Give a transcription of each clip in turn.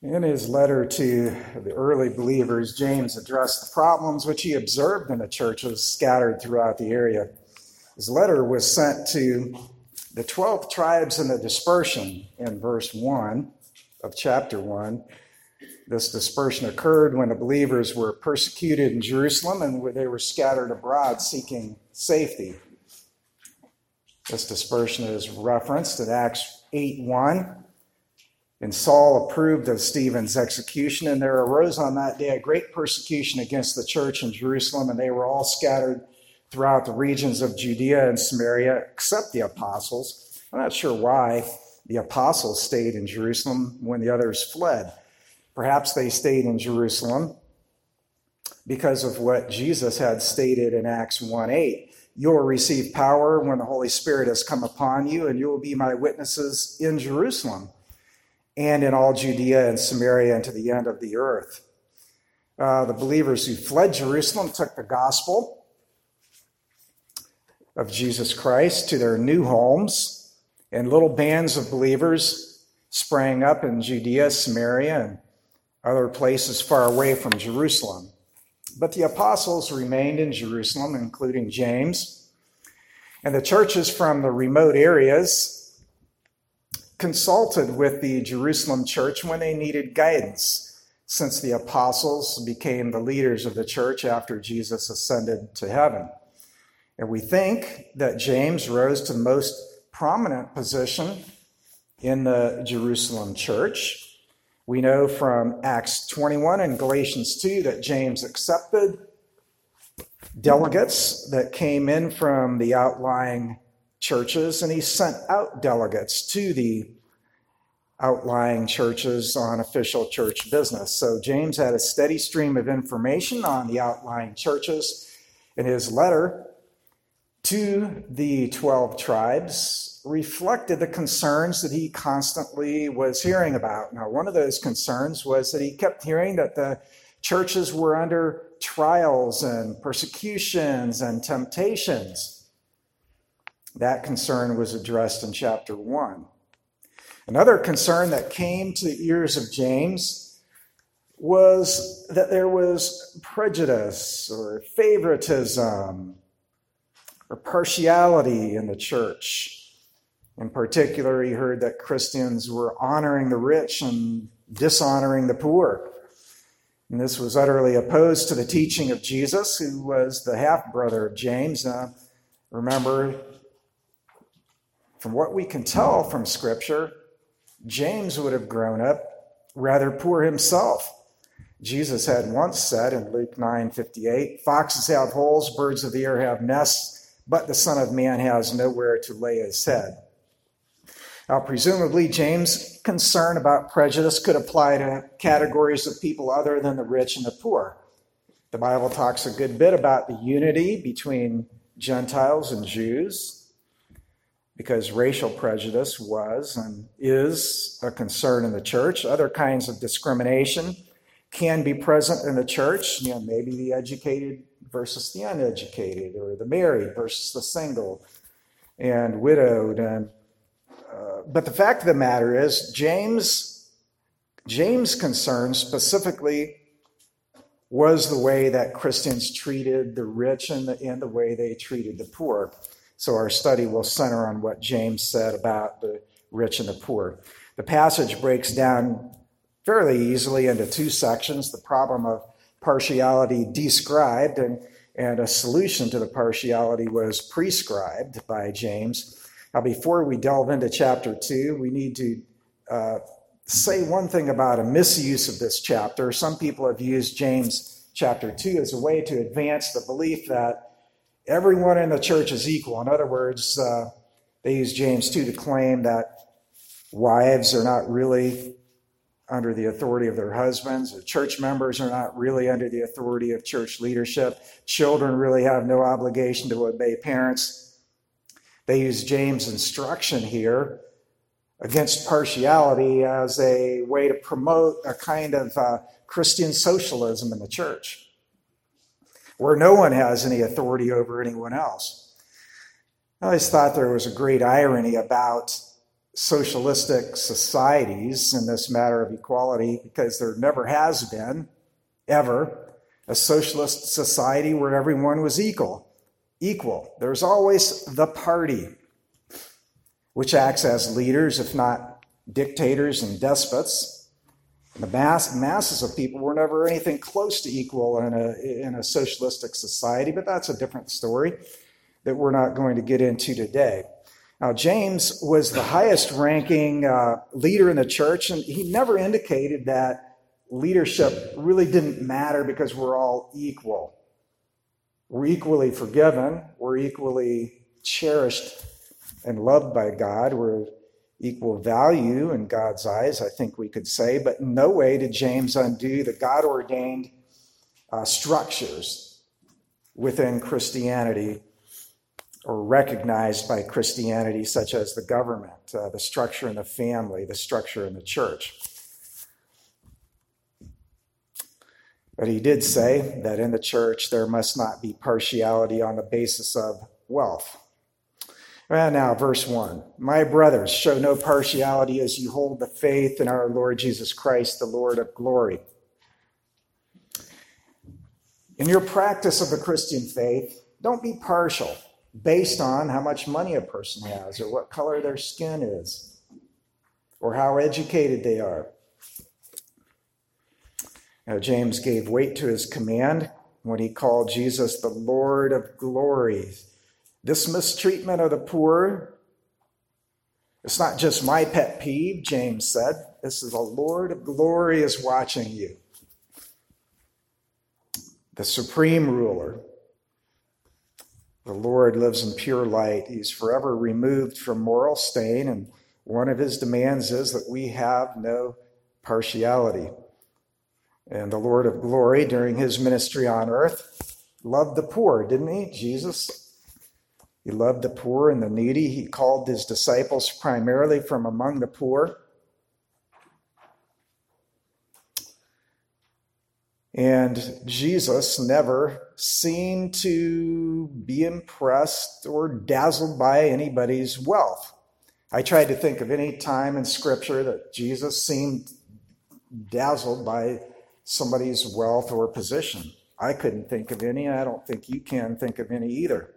In his letter to the early believers, James addressed the problems which he observed in the churches scattered throughout the area. His letter was sent to the 12 tribes in the dispersion in verse 1 of chapter 1. This dispersion occurred when the believers were persecuted in Jerusalem and they were scattered abroad seeking safety. This dispersion is referenced in Acts 8 1 and Saul approved of Stephen's execution, and there arose on that day a great persecution against the church in Jerusalem, and they were all scattered throughout the regions of Judea and Samaria, except the apostles. I'm not sure why the apostles stayed in Jerusalem when the others fled. Perhaps they stayed in Jerusalem because of what Jesus had stated in Acts 1 8. You will receive power when the Holy Spirit has come upon you, and you will be my witnesses in Jerusalem and in all Judea and Samaria and to the end of the earth. Uh, the believers who fled Jerusalem took the gospel of Jesus Christ to their new homes, and little bands of believers sprang up in Judea, Samaria, and other places far away from Jerusalem. But the apostles remained in Jerusalem, including James. And the churches from the remote areas consulted with the Jerusalem church when they needed guidance, since the apostles became the leaders of the church after Jesus ascended to heaven. And we think that James rose to the most prominent position in the Jerusalem church. We know from Acts 21 and Galatians 2 that James accepted delegates that came in from the outlying churches, and he sent out delegates to the outlying churches on official church business. So James had a steady stream of information on the outlying churches. In his letter to the 12 tribes, reflected the concerns that he constantly was hearing about. Now, one of those concerns was that he kept hearing that the churches were under trials and persecutions and temptations. That concern was addressed in chapter 1. Another concern that came to the ears of James was that there was prejudice or favoritism or partiality in the church. In particular, he heard that Christians were honoring the rich and dishonoring the poor. And this was utterly opposed to the teaching of Jesus, who was the half brother of James. Remember, from what we can tell from Scripture, James would have grown up rather poor himself. Jesus had once said in Luke 9:58, "Foxes have holes, birds of the air have nests, but the Son of Man has nowhere to lay his head." Now, presumably, James' concern about prejudice could apply to categories of people other than the rich and the poor. The Bible talks a good bit about the unity between Gentiles and Jews, because racial prejudice was and is a concern in the church. Other kinds of discrimination can be present in the church, you know, maybe the educated versus the uneducated, or the married versus the single and widowed. And uh, but the fact of the matter is, James James' concern specifically was the way that Christians treated the rich and the, and the way they treated the poor. So our study will center on what James said about the rich and the poor. The passage breaks down fairly easily into two sections the problem of partiality described, and, and a solution to the partiality was prescribed by James. Now, before we delve into chapter 2, we need to uh, say one thing about a misuse of this chapter. Some people have used James chapter 2 as a way to advance the belief that everyone in the church is equal. In other words, uh, they use James 2 to claim that wives are not really under the authority of their husbands, or church members are not really under the authority of church leadership, children really have no obligation to obey parents. They use James' instruction here against partiality as a way to promote a kind of uh, Christian socialism in the church where no one has any authority over anyone else. I always thought there was a great irony about socialistic societies in this matter of equality because there never has been, ever, a socialist society where everyone was equal. Equal. There's always the party, which acts as leaders, if not dictators and despots. The mass, masses of people were never anything close to equal in a, in a socialistic society, but that's a different story that we're not going to get into today. Now, James was the highest ranking uh, leader in the church, and he never indicated that leadership really didn't matter because we're all equal. We're equally forgiven, we're equally cherished and loved by God, we're equal value in God's eyes, I think we could say, but in no way did James undo the God ordained uh, structures within Christianity or recognized by Christianity, such as the government, uh, the structure in the family, the structure in the church. But he did say that in the church there must not be partiality on the basis of wealth. And now, verse 1 My brothers, show no partiality as you hold the faith in our Lord Jesus Christ, the Lord of glory. In your practice of the Christian faith, don't be partial based on how much money a person has or what color their skin is or how educated they are. Now, James gave weight to his command when he called Jesus the Lord of glory. This mistreatment of the poor, it's not just my pet peeve, James said. This is the Lord of glory is watching you. The supreme ruler, the Lord lives in pure light. He's forever removed from moral stain, and one of his demands is that we have no partiality. And the Lord of glory, during his ministry on earth, loved the poor, didn't he? Jesus. He loved the poor and the needy. He called his disciples primarily from among the poor. And Jesus never seemed to be impressed or dazzled by anybody's wealth. I tried to think of any time in Scripture that Jesus seemed dazzled by somebody's wealth or position. I couldn't think of any. I don't think you can think of any either.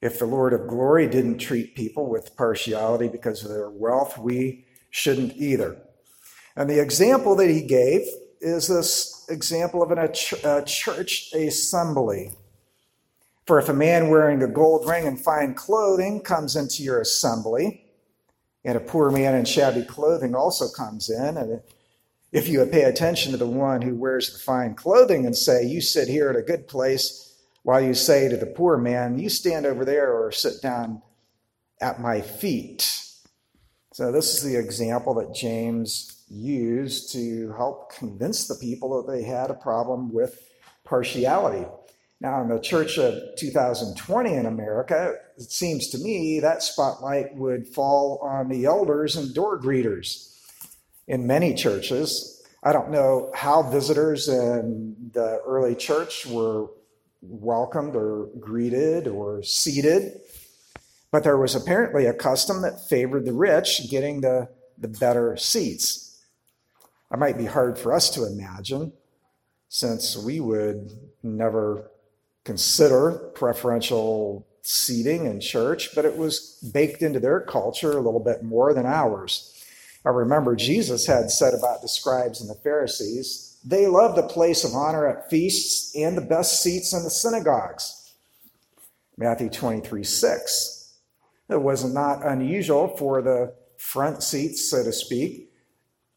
If the Lord of glory didn't treat people with partiality because of their wealth, we shouldn't either. And the example that he gave is this example of an, a church assembly. For if a man wearing a gold ring and fine clothing comes into your assembly, and a poor man in shabby clothing also comes in, and if you pay attention to the one who wears the fine clothing and say, You sit here at a good place, while you say to the poor man, You stand over there or sit down at my feet. So, this is the example that James used to help convince the people that they had a problem with partiality. Now, in the Church of 2020 in America, it seems to me that spotlight would fall on the elders and door greeters. In many churches, I don't know how visitors in the early church were welcomed or greeted or seated, but there was apparently a custom that favored the rich getting the, the better seats. That might be hard for us to imagine since we would never consider preferential seating in church, but it was baked into their culture a little bit more than ours. I remember Jesus had said about the scribes and the Pharisees, they loved the place of honor at feasts and the best seats in the synagogues. Matthew 23 6. It was not unusual for the front seats, so to speak,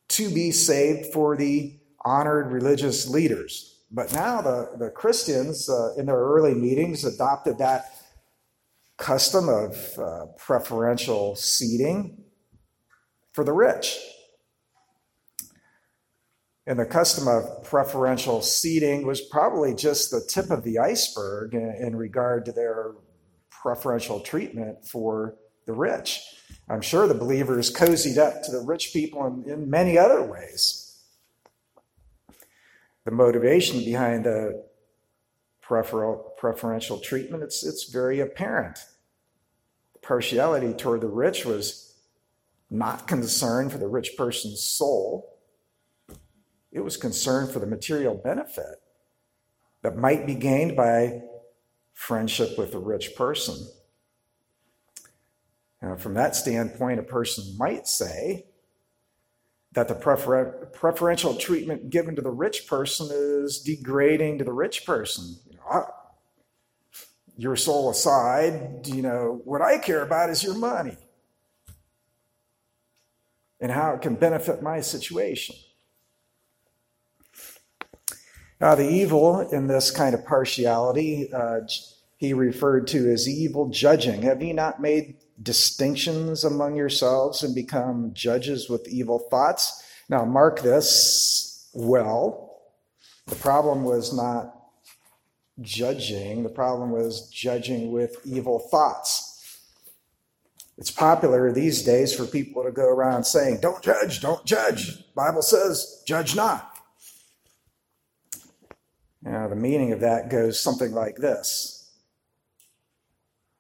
to be saved for the honored religious leaders. But now the, the Christians uh, in their early meetings adopted that custom of uh, preferential seating for the rich. And the custom of preferential seating was probably just the tip of the iceberg in, in regard to their preferential treatment for the rich. I'm sure the believers cozied up to the rich people in, in many other ways. The motivation behind the preferential treatment, it's, it's very apparent. partiality toward the rich was not concern for the rich person's soul, it was concern for the material benefit that might be gained by friendship with a rich person. Now, from that standpoint, a person might say that the prefer- preferential treatment given to the rich person is degrading to the rich person. You know, your soul aside, you know, what I care about is your money and how it can benefit my situation. Now, the evil in this kind of partiality, uh, he referred to as evil judging. Have ye not made distinctions among yourselves and become judges with evil thoughts? Now, mark this well. The problem was not judging, the problem was judging with evil thoughts. It's popular these days for people to go around saying, Don't judge, don't judge. Bible says, judge not. Now, the meaning of that goes something like this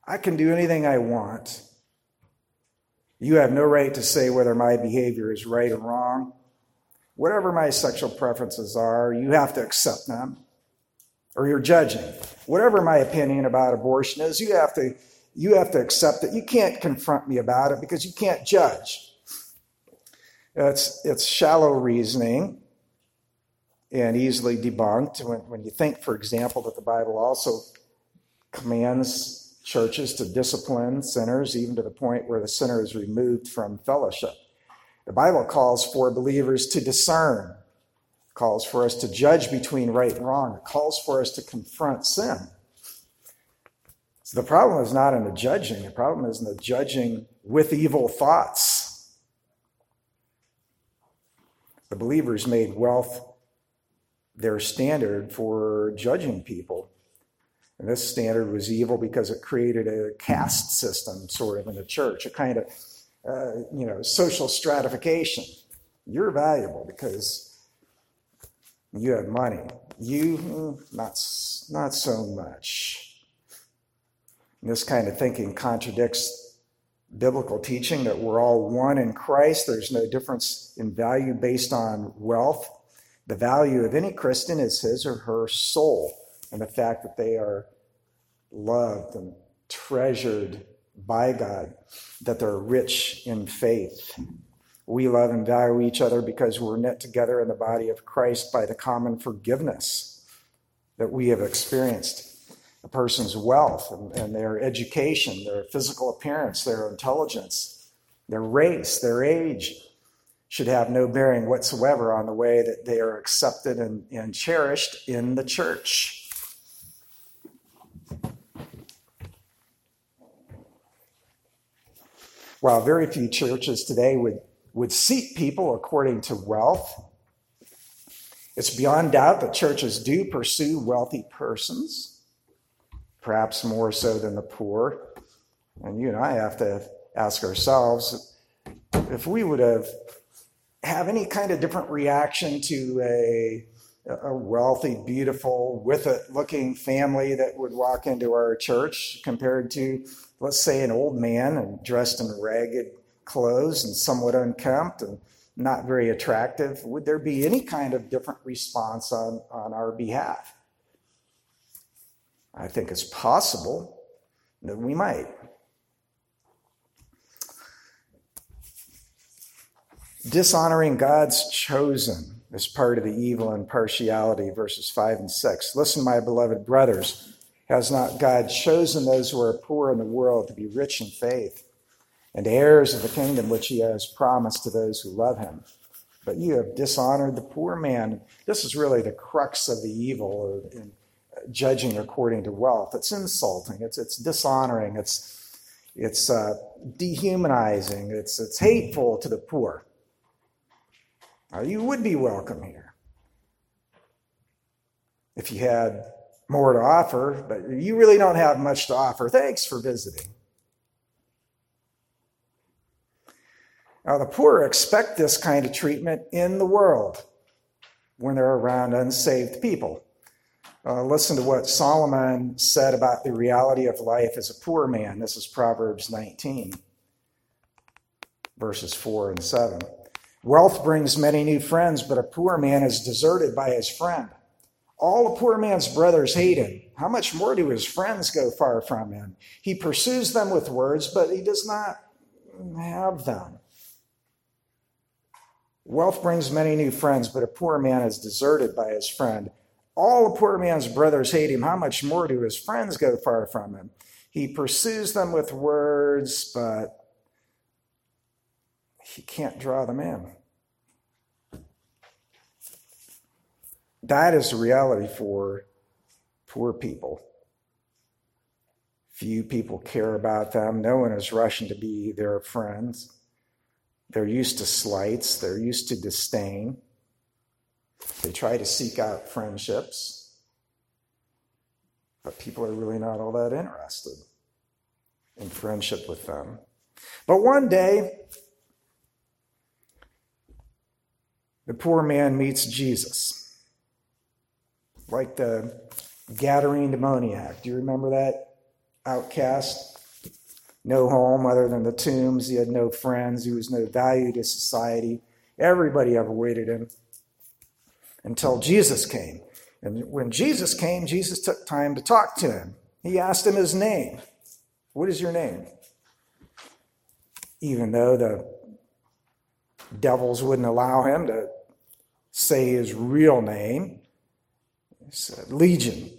I can do anything I want. You have no right to say whether my behavior is right or wrong. Whatever my sexual preferences are, you have to accept them, or you're judging. Whatever my opinion about abortion is, you have to, you have to accept it. You can't confront me about it because you can't judge. It's, it's shallow reasoning and easily debunked. When, when you think, for example, that the Bible also commands churches to discipline sinners, even to the point where the sinner is removed from fellowship. The Bible calls for believers to discern, calls for us to judge between right and wrong, it calls for us to confront sin. So the problem is not in the judging, the problem is in the judging with evil thoughts. The believers made wealth their standard for judging people. And this standard was evil because it created a caste system, sort of, in the church, a kind of, uh, you know, social stratification. You're valuable because you have money. You, hmm, not, not so much. And this kind of thinking contradicts biblical teaching that we're all one in Christ. There's no difference in value based on wealth the value of any Christian is his or her soul and the fact that they are loved and treasured by God, that they're rich in faith. We love and value each other because we're knit together in the body of Christ by the common forgiveness that we have experienced. A person's wealth and, and their education, their physical appearance, their intelligence, their race, their age, should have no bearing whatsoever on the way that they are accepted and, and cherished in the church. While very few churches today would, would seat people according to wealth, it's beyond doubt that churches do pursue wealthy persons, perhaps more so than the poor. And you and I have to ask ourselves if we would have have any kind of different reaction to a, a wealthy, beautiful, with it looking family that would walk into our church compared to, let's say, an old man and dressed in ragged clothes and somewhat unkempt and not very attractive? Would there be any kind of different response on, on our behalf? I think it's possible that we might. Dishonoring God's chosen is part of the evil and partiality, verses 5 and 6. Listen, my beloved brothers, has not God chosen those who are poor in the world to be rich in faith and heirs of the kingdom which he has promised to those who love him? But you have dishonored the poor man. This is really the crux of the evil in judging according to wealth. It's insulting, it's, it's dishonoring, it's, it's uh, dehumanizing, it's, it's hateful to the poor. You would be welcome here if you had more to offer, but you really don't have much to offer. Thanks for visiting. Now, the poor expect this kind of treatment in the world when they're around unsaved people. Uh, listen to what Solomon said about the reality of life as a poor man. This is Proverbs 19, verses 4 and 7. Wealth brings many new friends, but a poor man is deserted by his friend. All a poor man's brothers hate him. How much more do his friends go far from him? He pursues them with words, but he does not have them. Wealth brings many new friends, but a poor man is deserted by his friend. All a poor man's brothers hate him. How much more do his friends go far from him? He pursues them with words, but he can't draw them in. That is the reality for poor people. Few people care about them. No one is rushing to be their friends. They're used to slights, they're used to disdain. They try to seek out friendships, but people are really not all that interested in friendship with them. But one day, the poor man meets Jesus, like the Gadarene demoniac. Do you remember that outcast? No home other than the tombs. He had no friends. He was no value to society. Everybody avoided him until Jesus came. And when Jesus came, Jesus took time to talk to him. He asked him his name. What is your name? Even though the devils wouldn't allow him to say his real name, said, uh, Legion.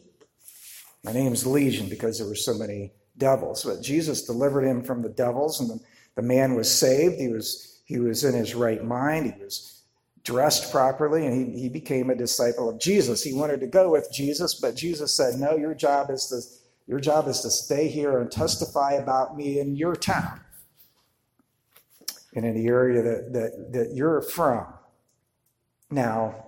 My name's Legion because there were so many devils. But Jesus delivered him from the devils, and the, the man was saved. He was, he was in his right mind. He was dressed properly and he, he became a disciple of jesus he wanted to go with jesus but jesus said no your job is to your job is to stay here and testify about me in your town and in the area that, that, that you're from now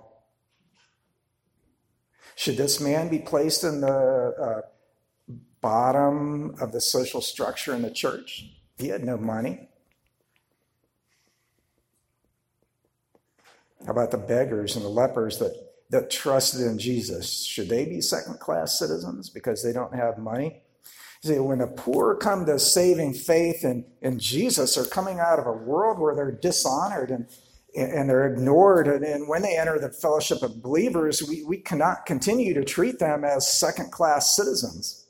should this man be placed in the uh, bottom of the social structure in the church he had no money How about the beggars and the lepers that, that trusted in Jesus? Should they be second class citizens because they don't have money? See, when the poor come to saving faith in, in Jesus, they're coming out of a world where they're dishonored and, and they're ignored. And, when they enter the fellowship of believers, we, we cannot continue to treat them as second class citizens.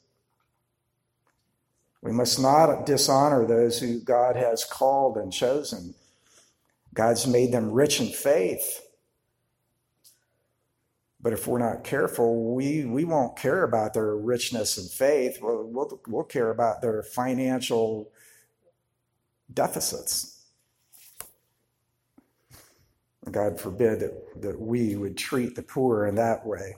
We must not dishonor those who God has called and chosen. God's made them rich in faith. But if we're not careful, we, we won't care about their richness in faith. We'll, we'll, we'll care about their financial deficits. God forbid that, that we would treat the poor in that way.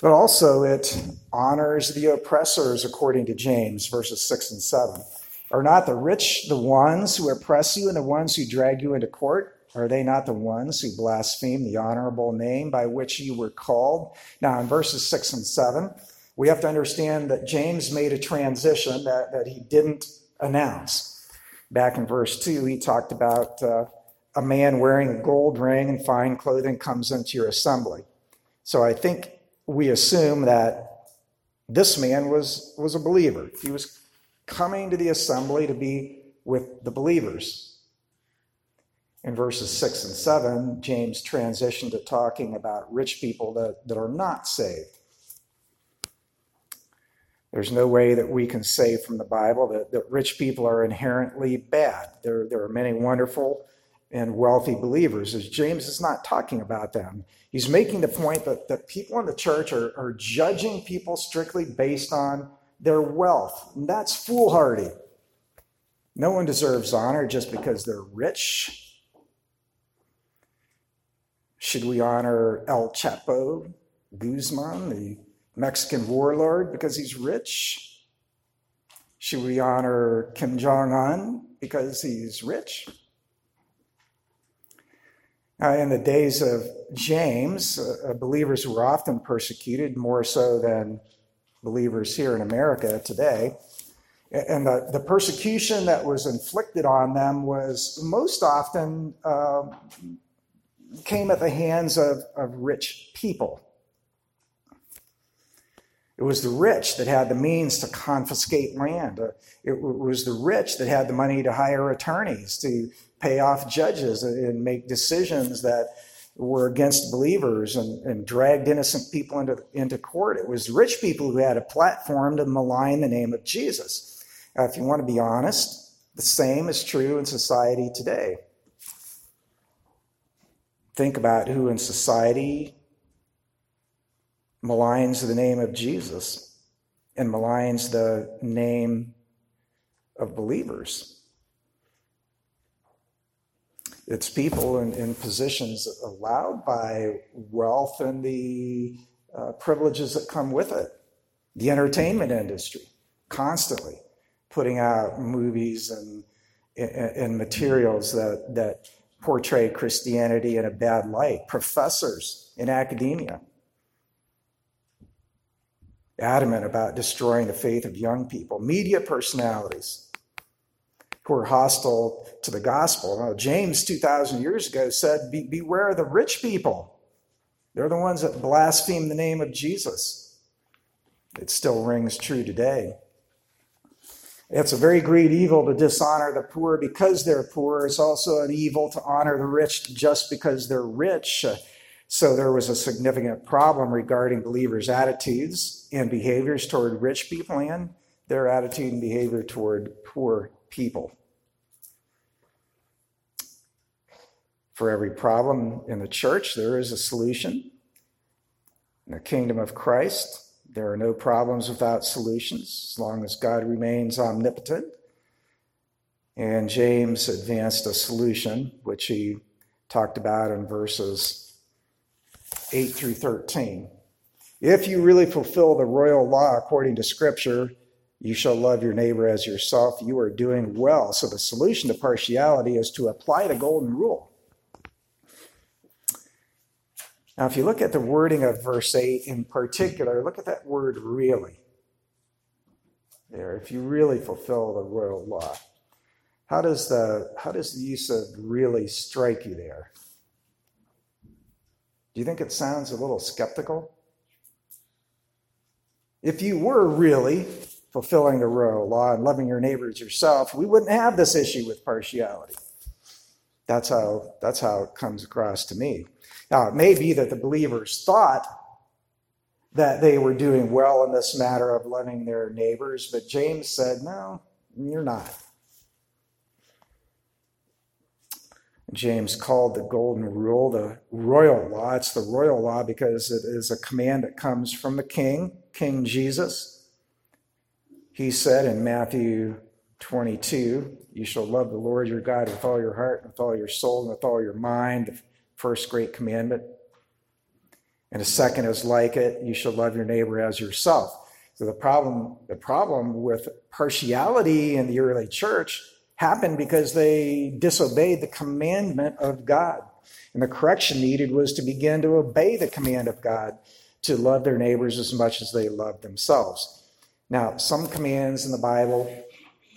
But also, it honors the oppressors, according to James, verses 6 and 7. Are not the rich the ones who oppress you and the ones who drag you into court? Are they not the ones who blaspheme the honorable name by which you were called? Now, in verses 6 and 7, we have to understand that James made a transition that, that he didn't announce. Back in verse 2, he talked about uh, a man wearing a gold ring and fine clothing comes into your assembly. So I think we assume that this man was, was a believer. He was coming to the assembly to be with the believers. In verses 6 and 7, James transitioned to talking about rich people that, that are not saved. There's no way that we can say from the Bible that, that rich people are inherently bad. There, there are many wonderful and wealthy believers. As James is not talking about them. He's making the point that, that people in the church are, are judging people strictly based on their wealth. And that's foolhardy. No one deserves honor just because they're rich. Should we honor El Chapo Guzman, the Mexican warlord, because he's rich? Should we honor Kim Jong un because he's rich? Uh, in the days of James, uh, believers were often persecuted more so than believers here in America today. And the, the persecution that was inflicted on them was most often uh, came at the hands of, of rich people. It was the rich that had the means to confiscate land. Uh, it was the rich that had the money to hire attorneys, to pay off judges and make decisions that were against believers and, and dragged innocent people into, into court. It was rich people who had a platform to malign the name of Jesus. If you want to be honest, the same is true in society today. Think about who in society maligns the name of Jesus and maligns the name of believers. It's people in, in positions allowed by wealth and the uh, privileges that come with it. The entertainment industry, constantly putting out movies and, and, and materials that, that portray Christianity in a bad light. Professors in academia adamant about destroying the faith of young people, media personalities who are hostile to the gospel. Now, James, 2,000 years ago, said, Be- Beware of the rich people. They're the ones that blaspheme the name of Jesus. It still rings true today. It's a very great evil to dishonor the poor because they're poor. It's also an evil to honor the rich just because they're rich. So there was a significant problem regarding believers' attitudes and behaviors toward rich people and their attitude and behavior toward poor people. For every problem in the church, there is a solution. In the kingdom of Christ, there are no problems without solutions as long as God remains omnipotent. And James advanced a solution, which he talked about in verses 8 through 13. If you really fulfill the royal law according to Scripture, you shall love your neighbor as yourself. You are doing well. So the solution to partiality is to apply the golden rule. Now, if you look at the wording of verse 8 in particular, look at that word really. There, if you really fulfill the royal law. How does the, how does the use of really strike you there? Do you think it sounds a little skeptical? If you were really fulfilling the royal law and loving your neighbors yourself, we wouldn't have this issue with partiality. That's how, that's how it comes across to me. Now, it may be that the believers thought that they were doing well in this matter of loving their neighbors, but James said, no, you're not. James called the golden rule the royal law. It's the royal law because it is a command that comes from the king, King Jesus. He said in Matthew 22, You shall love the Lord your God with all your heart, and with all your soul, and with all your mind, first great commandment. And a second is like it, you shall love your neighbor as yourself. So the problem, the problem with partiality in the early church happened because they disobeyed the commandment of God. And the correction needed was to begin to obey the command of God to love their neighbors as much as they love themselves. Now, some commands in the Bible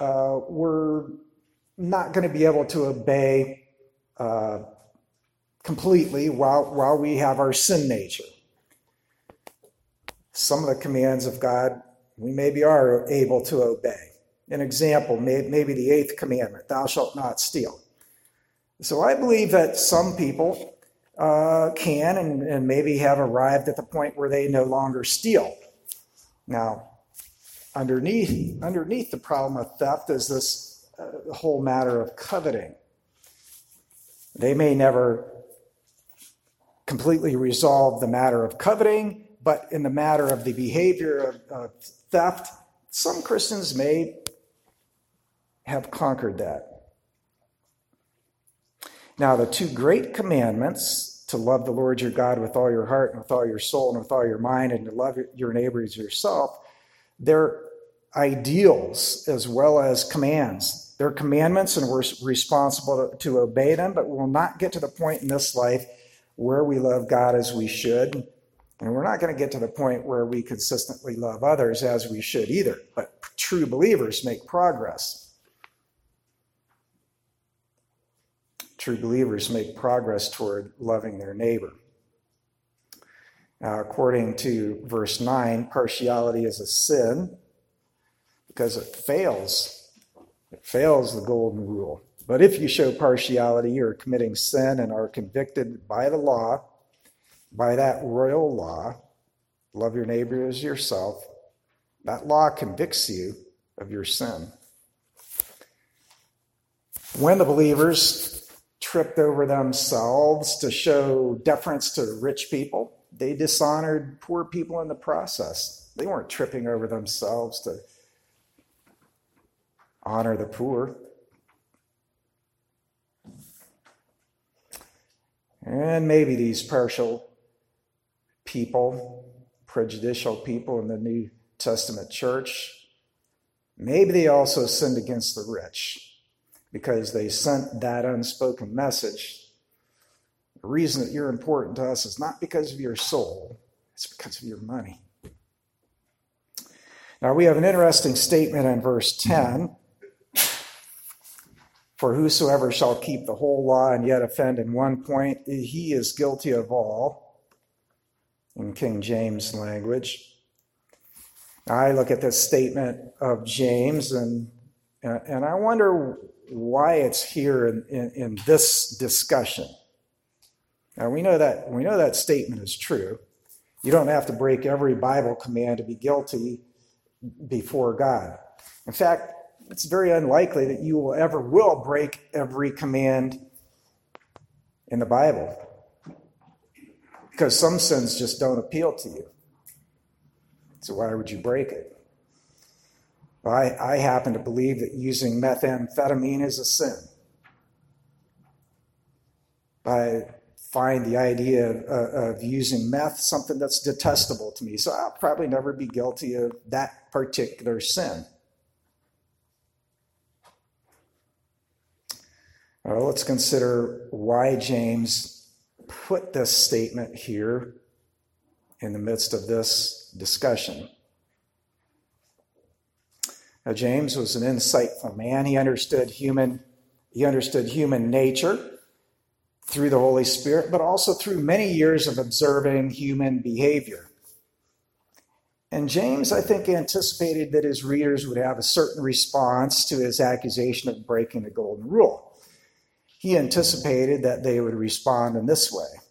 uh, we're not going to be able to obey uh, completely while, while we have our sin nature. Some of the commands of God we maybe are able to obey. An example, maybe the eighth commandment, thou shalt not steal. So I believe that some people uh, can and, and maybe have arrived at the point where they no longer steal. Now, underneath, underneath the problem of theft is this uh, whole matter of coveting. They may never completely resolve the matter of coveting, but in the matter of the behavior of, of theft, some Christians may have conquered that. Now, the two great commandments to love the Lord your God with all your heart and with all your soul and with all your mind, and to love your neighbors yourself, they're ideals as well as commands. They're commandments, and we're responsible to, to obey them, but we'll not get to the point in this life where we love God as we should. And we're not going to get to the point where we consistently love others as we should either. But true believers make progress. true believers make progress toward loving their neighbor. Now, according to verse 9, partiality is a sin because it fails. It fails the golden rule. But if you show partiality, you're committing sin and are convicted by the law, by that royal law, love your neighbor as yourself. That law convicts you of your sin. When the believers tripped over themselves to show deference to rich people, they dishonored poor people in the process. They weren't tripping over themselves to honor the poor. And maybe these partial people, prejudicial people in the New Testament church, maybe they also sinned against the rich because they sent that unspoken message. The reason that you're important to us is not because of your soul, it's because of your money. Now, we have an interesting statement in verse 10 For whosoever shall keep the whole law and yet offend in one point, he is guilty of all, in King James language. I look at this statement of James and, and I wonder why it's here in, in, in this discussion. Now we know that we know that statement is true. You don't have to break every Bible command to be guilty before God. In fact, it's very unlikely that you will ever will break every command in the Bible. Because some sins just don't appeal to you. So why would you break it? I, I happen to believe that using methamphetamine is a sin. I find the idea of, of, using meth something that's detestable to me. So I'll probably never be guilty of that particular sin. Well, let's consider why James put this statement here in the midst of this discussion. Now, James was an insightful man. He understood human, he understood human nature through the Holy Spirit, but also through many years of observing human behavior. And James, I think, anticipated that his readers would have a certain response to his accusation of breaking the golden rule. He anticipated that they would respond in this way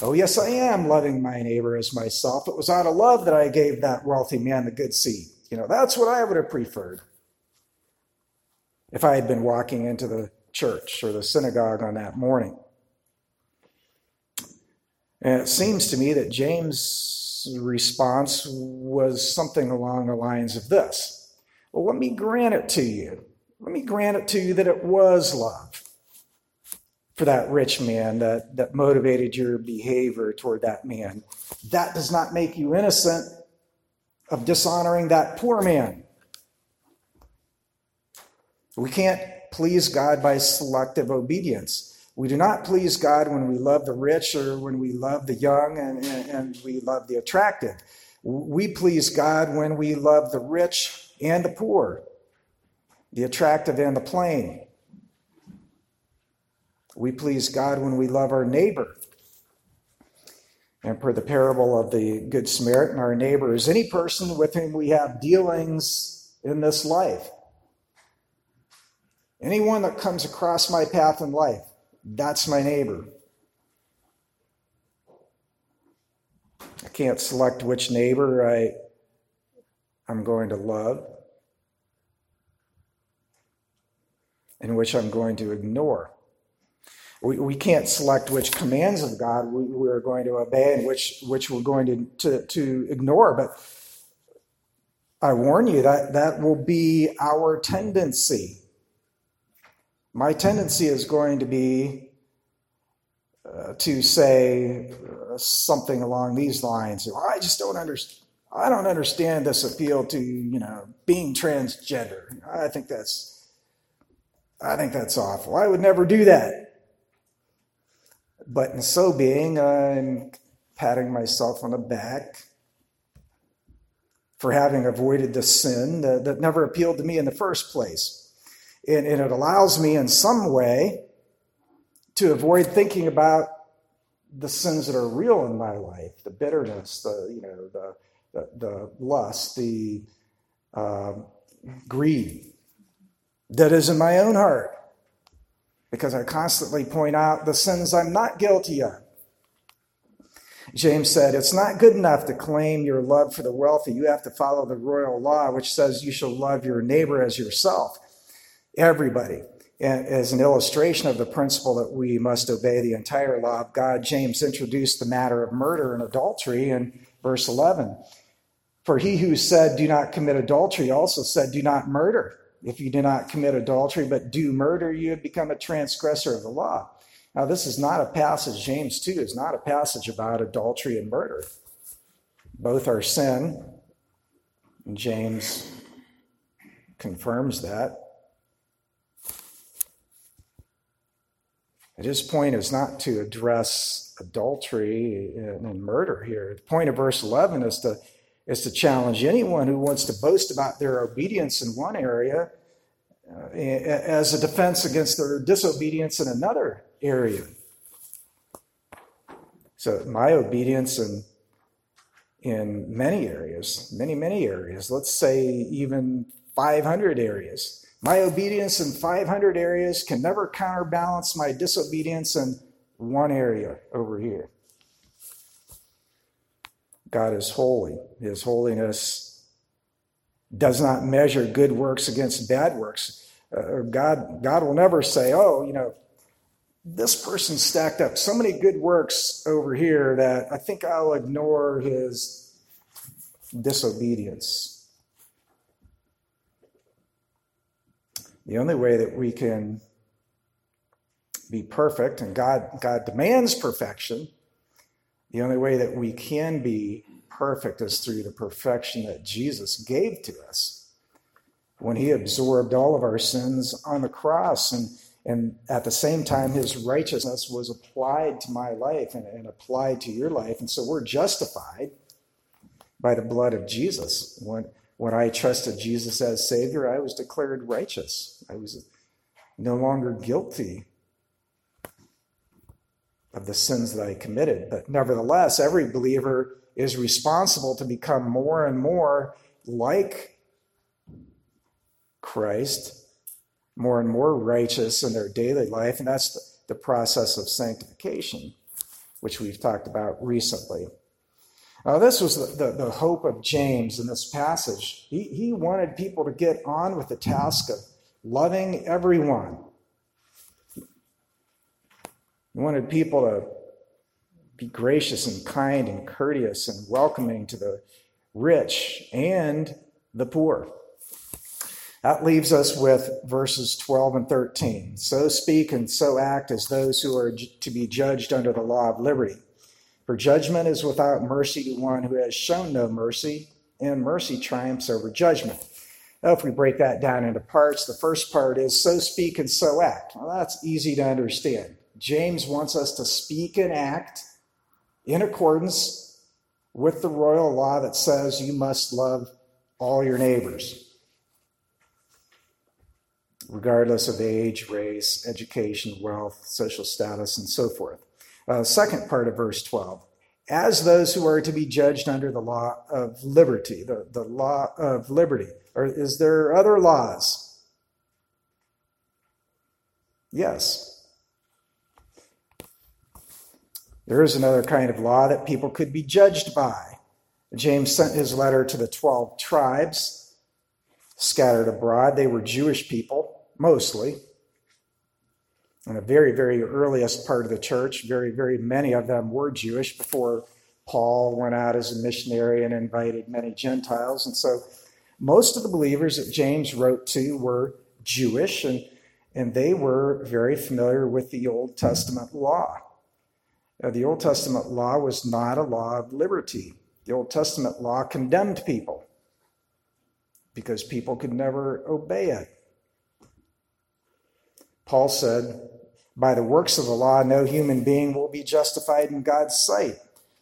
Oh, yes, I am loving my neighbor as myself. It was out of love that I gave that wealthy man the good seed. You know, that's what I would have preferred if I had been walking into the church or the synagogue on that morning. And it seems to me that James' response was something along the lines of this Well, let me grant it to you. Let me grant it to you that it was love for that rich man that, that motivated your behavior toward that man. That does not make you innocent of dishonoring that poor man. We can't please God by selective obedience. We do not please God when we love the rich or when we love the young and, and, and, we love the attractive. We please God when we love the rich and the poor, the attractive and the plain. We please God when we love our neighbor and per the parable of the Good Samaritan, our neighbor is any person with whom we have dealings in this life. Anyone that comes across my path in life, that's my neighbor. I can't select which neighbor I, I'm going to love and which I'm going to ignore. We, we can't select which commands of God we, we are going to obey and which, which we're going to, to, to ignore. But I warn you that that will be our tendency. My tendency is going to be uh, to say uh, something along these lines. I just don't understand. I don't understand this appeal to you know being transgender. I think that's I think that's awful. I would never do that. But in so being, I'm patting myself on the back for having avoided the sin that, that never appealed to me in the first place. And, and it allows me in some way to avoid thinking about the sins that are real in my life, the bitterness, the you know the the, the lust, the uh, greed that is in my own heart, because I constantly point out the sins I'm not guilty of. James said, It's not good enough to claim your love for the wealthy. You have to follow the royal law, which says you shall love your neighbor as yourself. Everybody as an illustration of the principle that we must obey the entire law of God, James introduced the matter of murder and adultery in verse 11. For he who said, Do not commit adultery, also said, Do not murder. If you do not commit adultery but do murder, you have become a transgressor of the law. Now, this is not a passage, James 2 is not a passage about adultery and murder. Both are sin, and James confirms that. His point is not to address adultery and murder here. The point of verse 11 is to, is to challenge anyone who wants to boast about their obedience in one area uh, as a defense against their disobedience in another area. So, my obedience in, in many areas, many, many areas, let's say even 500 areas, my obedience in 500 areas can never counterbalance my disobedience in one area over here. God is holy. His holiness does not measure good works against bad works. Uh, God, God will never say, oh, you know, this person stacked up so many good works over here that I think I'll ignore his disobedience. The only way that we can be perfect, and God, God demands perfection, the only way that we can be perfect is through the perfection that Jesus gave to us when he absorbed all of our sins on the cross. And, and at the same time, his righteousness was applied to my life and, and applied to your life. And so we're justified by the blood of Jesus. When, when I trusted Jesus as Savior, I was declared righteous. I was no longer guilty of the sins that I committed. But nevertheless, every believer is responsible to become more and more like Christ, more and more righteous in their daily life. And that's the, process of sanctification, which we've talked about recently. Uh, this was the, the, the, hope of James in this passage. He, he wanted people to get on with the task of loving everyone. He wanted people to be gracious and kind and courteous and welcoming to the rich and the poor. That leaves us with verses 12 and 13. So speak and so act as those who are to be judged under the law of liberty. For judgment is without mercy to one who has shown no mercy, and mercy triumphs over judgment. Now, if we break that down into parts, the first part is so speak and so act. Well, that's easy to understand. James wants us to speak and act in accordance with the royal law that says you must love all your neighbors, regardless of age, race, education, wealth, social status, and so forth. Uh, second part of verse 12 as those who are to be judged under the law of liberty, the, the law of liberty. Or is there other laws? Yes. There is another kind of law that people could be judged by. James sent his letter to the 12 tribes scattered abroad. They were Jewish people, mostly in the very, very earliest part of the church. Very, very many of them were Jewish before Paul went out as a missionary and invited many Gentiles. And so most of the believers that James wrote to were Jewish, and, and they were very familiar with the Old Testament law. Now, the Old Testament law was not a law of liberty. The Old Testament law condemned people because people could never obey it. Paul said, by the works of the law, no human being will be justified in God's sight,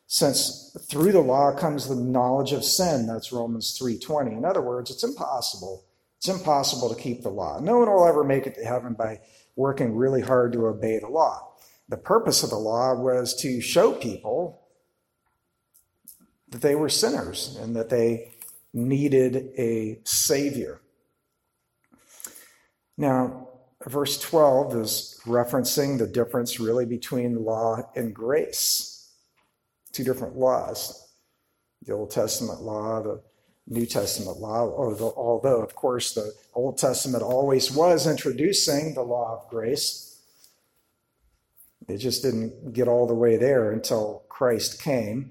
since through the law comes the knowledge of sin. That's Romans 3:20. In other words, it's impossible. It's impossible to keep the law. No one will ever make it to heaven by working really hard to obey the law. The purpose of the law was to show people that they were sinners and that they needed a Savior. Now, verse 12 is referencing the difference really between law and grace. Two different laws the Old Testament law, the New Testament law, although, of course, the Old Testament always was introducing the law of grace. It just didn't get all the way there until Christ came.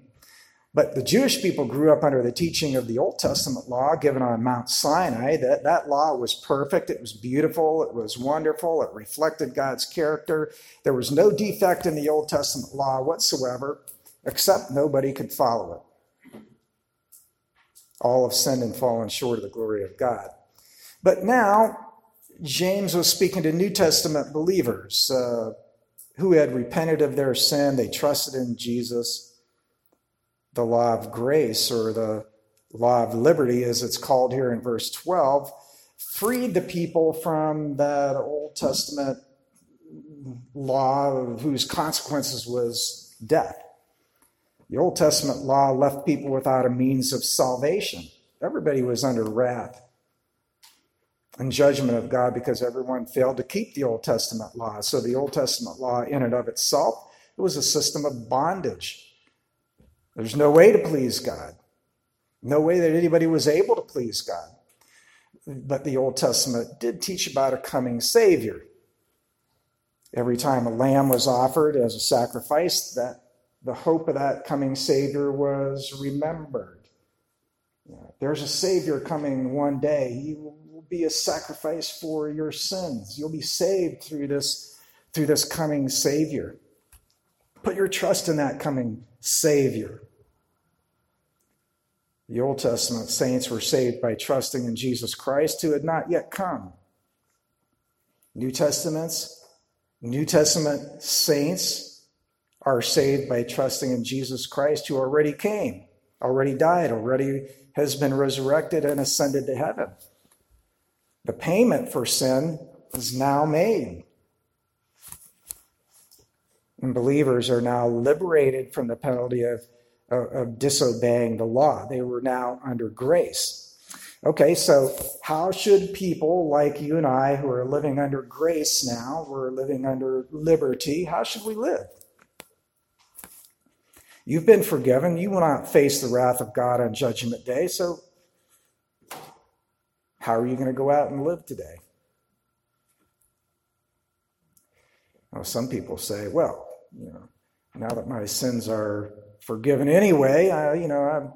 But the Jewish people grew up under the teaching of the Old Testament law given on Mount Sinai. That, that law was perfect, it was beautiful, it was wonderful, it reflected God's character. There was no defect in the Old Testament law whatsoever, except nobody could follow it. All have sinned and fallen short of the glory of God. But now, James was speaking to New Testament believers uh, who had repented of their sin, they trusted in Jesus the law of grace or the law of liberty, as it's called here in verse 12, freed the people from that Old Testament law whose consequences was death. The Old Testament law left people without a means of salvation. Everybody was under wrath and judgment of God because everyone failed to keep the Old Testament law. So the Old Testament law, in and of itself, it was a system of bondage. There's no way to please God. No way that anybody was able to please God. But the Old Testament did teach about a coming Savior. Every time a lamb was offered as a sacrifice, that the hope of that coming Savior was remembered. there's a Savior coming one day. He be a sacrifice for your sins. You'll be saved through this, through this coming Savior. Put your trust in that coming Savior. The Old Testament saints were saved by trusting in Jesus Christ, who had not yet come. New Testaments, New Testament saints are saved by trusting in Jesus Christ, who already came, already died, already has been resurrected and ascended to heaven. The payment for sin is now made. And believers are now liberated from the penalty of of disobeying the law. They were now under grace. Okay, so how should people like you and I who are living under grace now, we're living under liberty, how should we live? You've been forgiven. You will not face the wrath of God on Judgment Day. So, how are you going to go out and live today? Well, some people say, well, you know, now that my sins are forgiven anyway. I, you know, I'm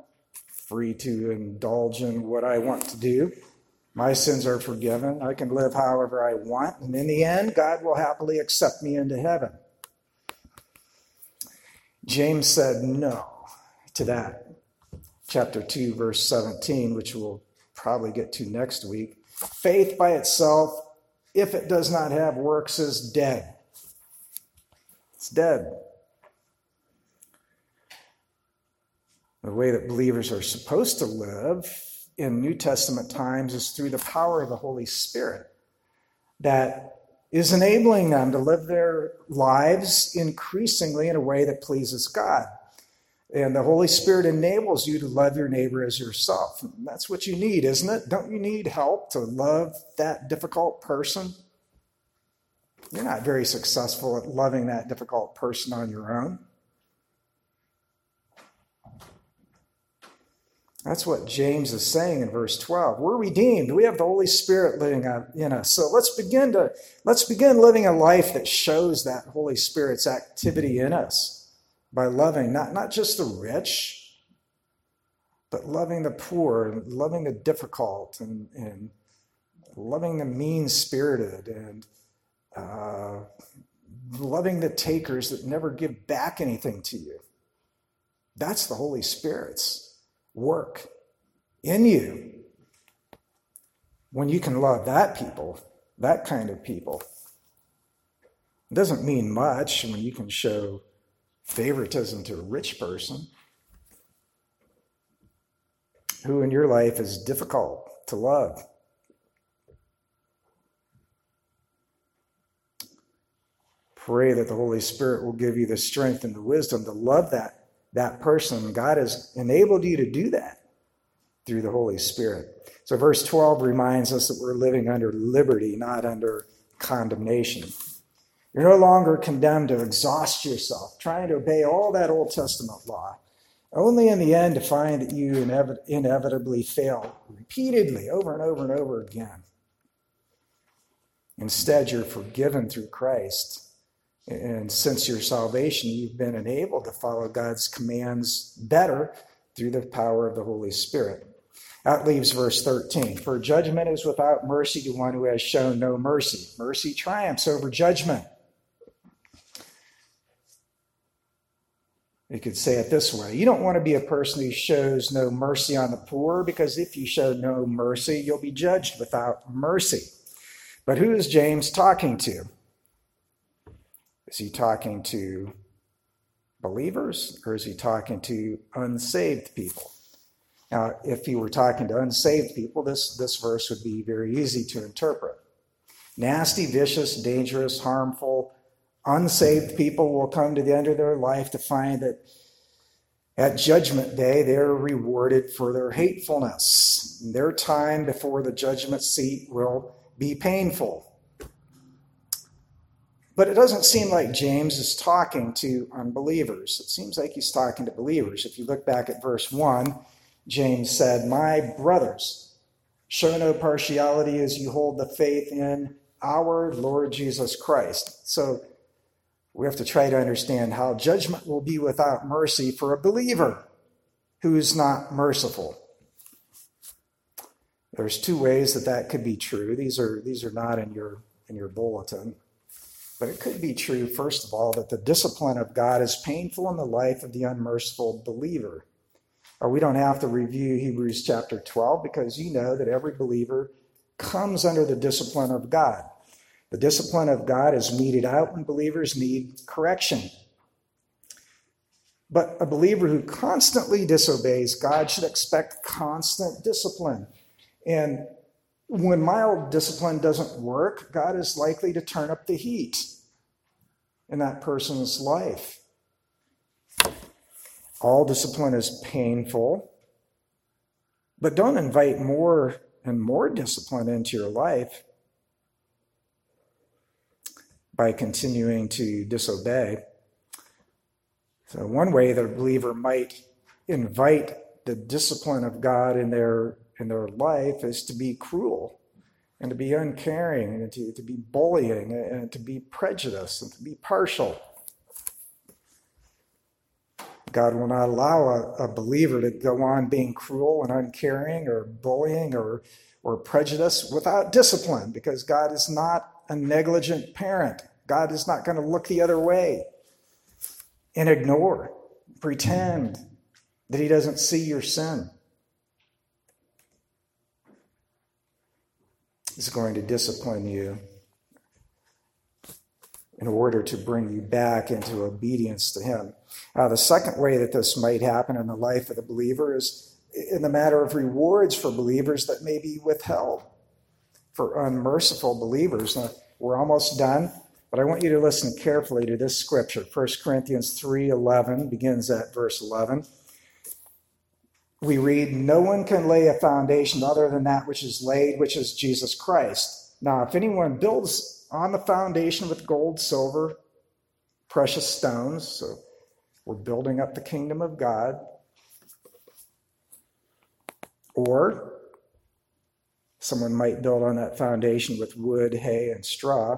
free to indulge in what I want to do. My sins are forgiven. I can live however I want. And in the end, God will happily accept me into heaven. James said no to that. Chapter 2, verse 17, which we'll probably get to next week. Faith by itself, if it does not have works, is dead. It's dead. The way that believers are supposed to live in New Testament times is through the power of the Holy Spirit that is enabling them to live their lives increasingly in a way that pleases God. And the Holy Spirit enables you to love your neighbor as yourself. That's what you need, isn't it? Don't you need help to love that difficult person? You're not very successful at loving that difficult person on your own. That's what James is saying in verse 12. We're redeemed. We have the Holy Spirit living in us. So let's begin to let's begin living a life that shows that Holy Spirit's activity in us by loving not, not just the rich, but loving the poor and loving the difficult and, and loving the mean spirited and uh, loving the takers that never give back anything to you. That's the Holy Spirit's work in you when you can love that people, that kind of people. It doesn't mean much when you can show favoritism to a rich person who in your life is difficult to love. pray that the Holy Spirit will give you the strength and the wisdom to love that, that person. God has enabled you to do that through the Holy Spirit. So, verse 12 reminds us that we're living under liberty, not under condemnation. You're no longer condemned to exhaust yourself trying to obey all that Old Testament law, only in the end to find that you inevitably fail repeatedly over and over and over again. Instead, you're forgiven through Christ. And since your salvation, you've been enabled to follow God's commands better through the power of the Holy Spirit. That leaves verse 13. For judgment is without mercy to one who has shown no mercy. Mercy triumphs over judgment. You could say it this way You don't want to be a person who shows no mercy on the poor, because if you show no mercy, you'll be judged without mercy. But who is James talking to? Is he talking to believers or is he talking to unsaved people? Now, if he were talking to unsaved people, this, this verse would be very easy to interpret. Nasty, vicious, dangerous, harmful, unsaved people will come to the end of their life to find that at Judgment Day, they're rewarded for their hatefulness. Their time before the judgment seat will be painful. But it doesn't seem like James is talking to unbelievers. It seems like he's talking to believers. If you look back at verse 1, James said, My brothers, show no partiality as you hold the faith in our Lord Jesus Christ. So we have to try to understand how judgment will be without mercy for a believer who's not merciful. There's two ways that that could be true. These are these are not in your in your bulletin. But it could be true, first of all, that the discipline of God is painful in the life of the unmerciful believer. Or we don't have to review Hebrews chapter 12 because you know that every believer comes under the discipline of God. The discipline of God is meted out when believers need correction. But a believer who constantly disobeys God should expect constant discipline. And when mild discipline doesn't work, God is likely to turn up the heat in that person's life. All discipline is painful, but don't invite more and more discipline into your life by continuing to disobey. So, one way that a believer might invite the discipline of God in their in their life is to be cruel and to be uncaring and to, to be bullying and to be prejudiced and to be partial. God will not allow a, a, believer to go on being cruel and uncaring or bullying or, or prejudice without discipline because God is not a negligent parent. God is not going to look the other way and ignore, pretend that He doesn't see your sin. He's going to discipline you in order to bring you back into obedience to Him. Uh, the second way that this might happen in the life of the believer is in the matter of rewards for believers that may be withheld for unmerciful believers. Now, we're almost done, but I want you to listen carefully to this scripture. 1 Corinthians 3:11 begins at verse 11 we read, No one can lay a foundation other than that which is laid, which is Jesus Christ. Now, if anyone builds on the foundation with gold, silver, precious stones, so we're building up the kingdom of God, or someone might build on that foundation with wood, hay, and straw.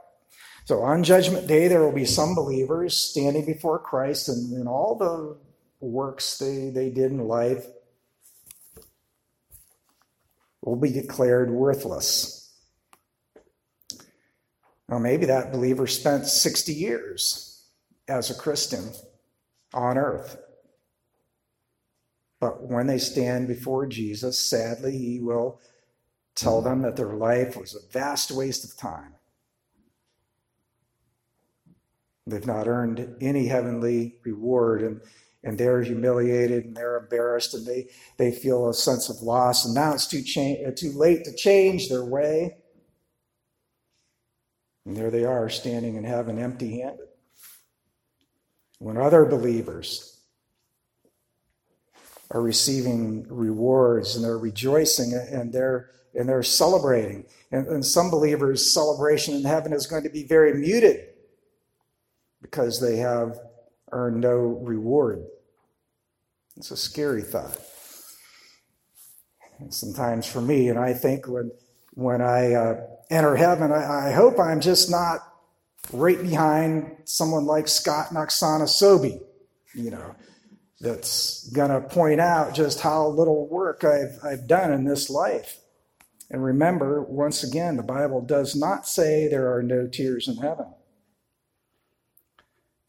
So on Judgment Day, there will be some believers standing before Christ, and, and all the works they, they did in life will be declared worthless. Now, maybe that believer spent 60 years as a Christian on earth. But when they stand before Jesus, sadly, he will tell them that their life was a vast waste of time. They've not earned any heavenly reward, and, and they're humiliated and they're embarrassed, and they, they feel a sense of loss. And now it's too, cha- uh, too late to change their way. And there they are, standing in heaven empty handed. When other believers are receiving rewards and they're rejoicing and they're and they're celebrating. And, and some believers' celebration in heaven is going to be very muted because they have earned no reward. It's a scary thought. Sometimes for me, and I think when when I uh, enter heaven, I, I, hope I'm just not right behind someone like Scott and Oksana Sobey, you know, that's going to point out just how little work I've, I've done in this life. And remember, once again, the Bible does not say there are no tears in heaven.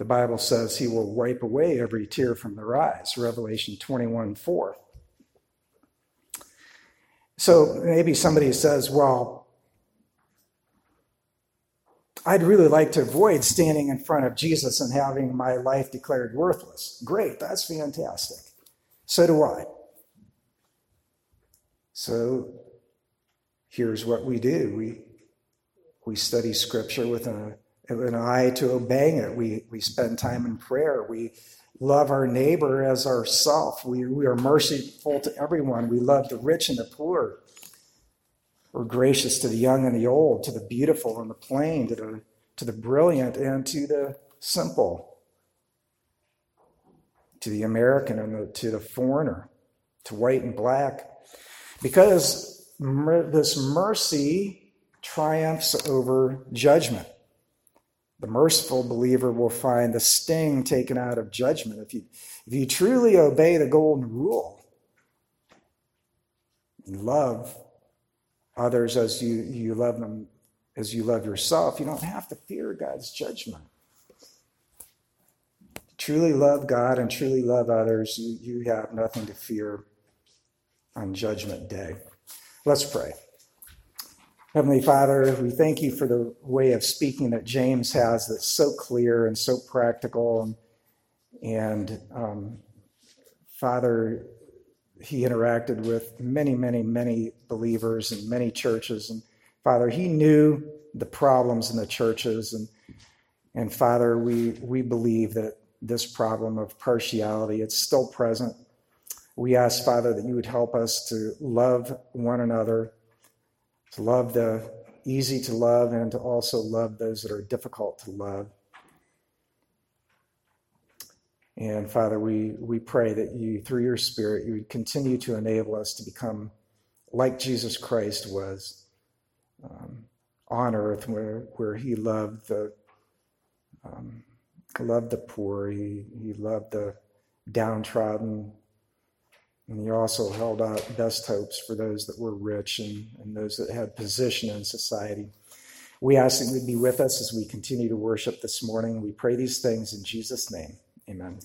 The Bible says he will wipe away every tear from their eyes, Revelation 21 4. So maybe somebody says, well, I'd really like to avoid standing in front of Jesus and having my life declared worthless. Great, that's fantastic. So do I. So here's what we do we, we study Scripture with a, an eye to obeying it. We, we spend time in prayer. We love our neighbor as ourself. We, we are merciful to everyone. We love the rich and the poor. We're gracious to the young and the old, to the beautiful and the plain, to the, to the brilliant and to the simple, to the American and the, to the foreigner, to white and black. Because this mercy triumphs over judgment. The merciful believer will find the sting taken out of judgment. If you, if you truly obey the golden rule, love others as you, you love them as you love yourself, you don't have to fear God's judgment. Truly love God and truly love others, you, you have nothing to fear on Judgment Day. Let's pray. Heavenly Father, we thank you for the way of speaking that James has that's so clear and so practical. And, and um, Father, he interacted with many, many, many believers and many churches. And Father, he knew the problems in the churches. And, and Father, we, we believe that this problem of partiality, it's still present. We ask, Father, that you would help us to love one another to love the easy to love and to also love those that are difficult to love. And Father, we, we pray that you, through your Spirit, you would continue to enable us to become like Jesus Christ was um, on earth, where, where he loved the, um, loved the poor, he, he loved the downtrodden, and he also held out best hopes for those that were rich and, and those that had position in society. We ask that you would be with us as we continue to worship this morning. We pray these things in Jesus' name. Amen.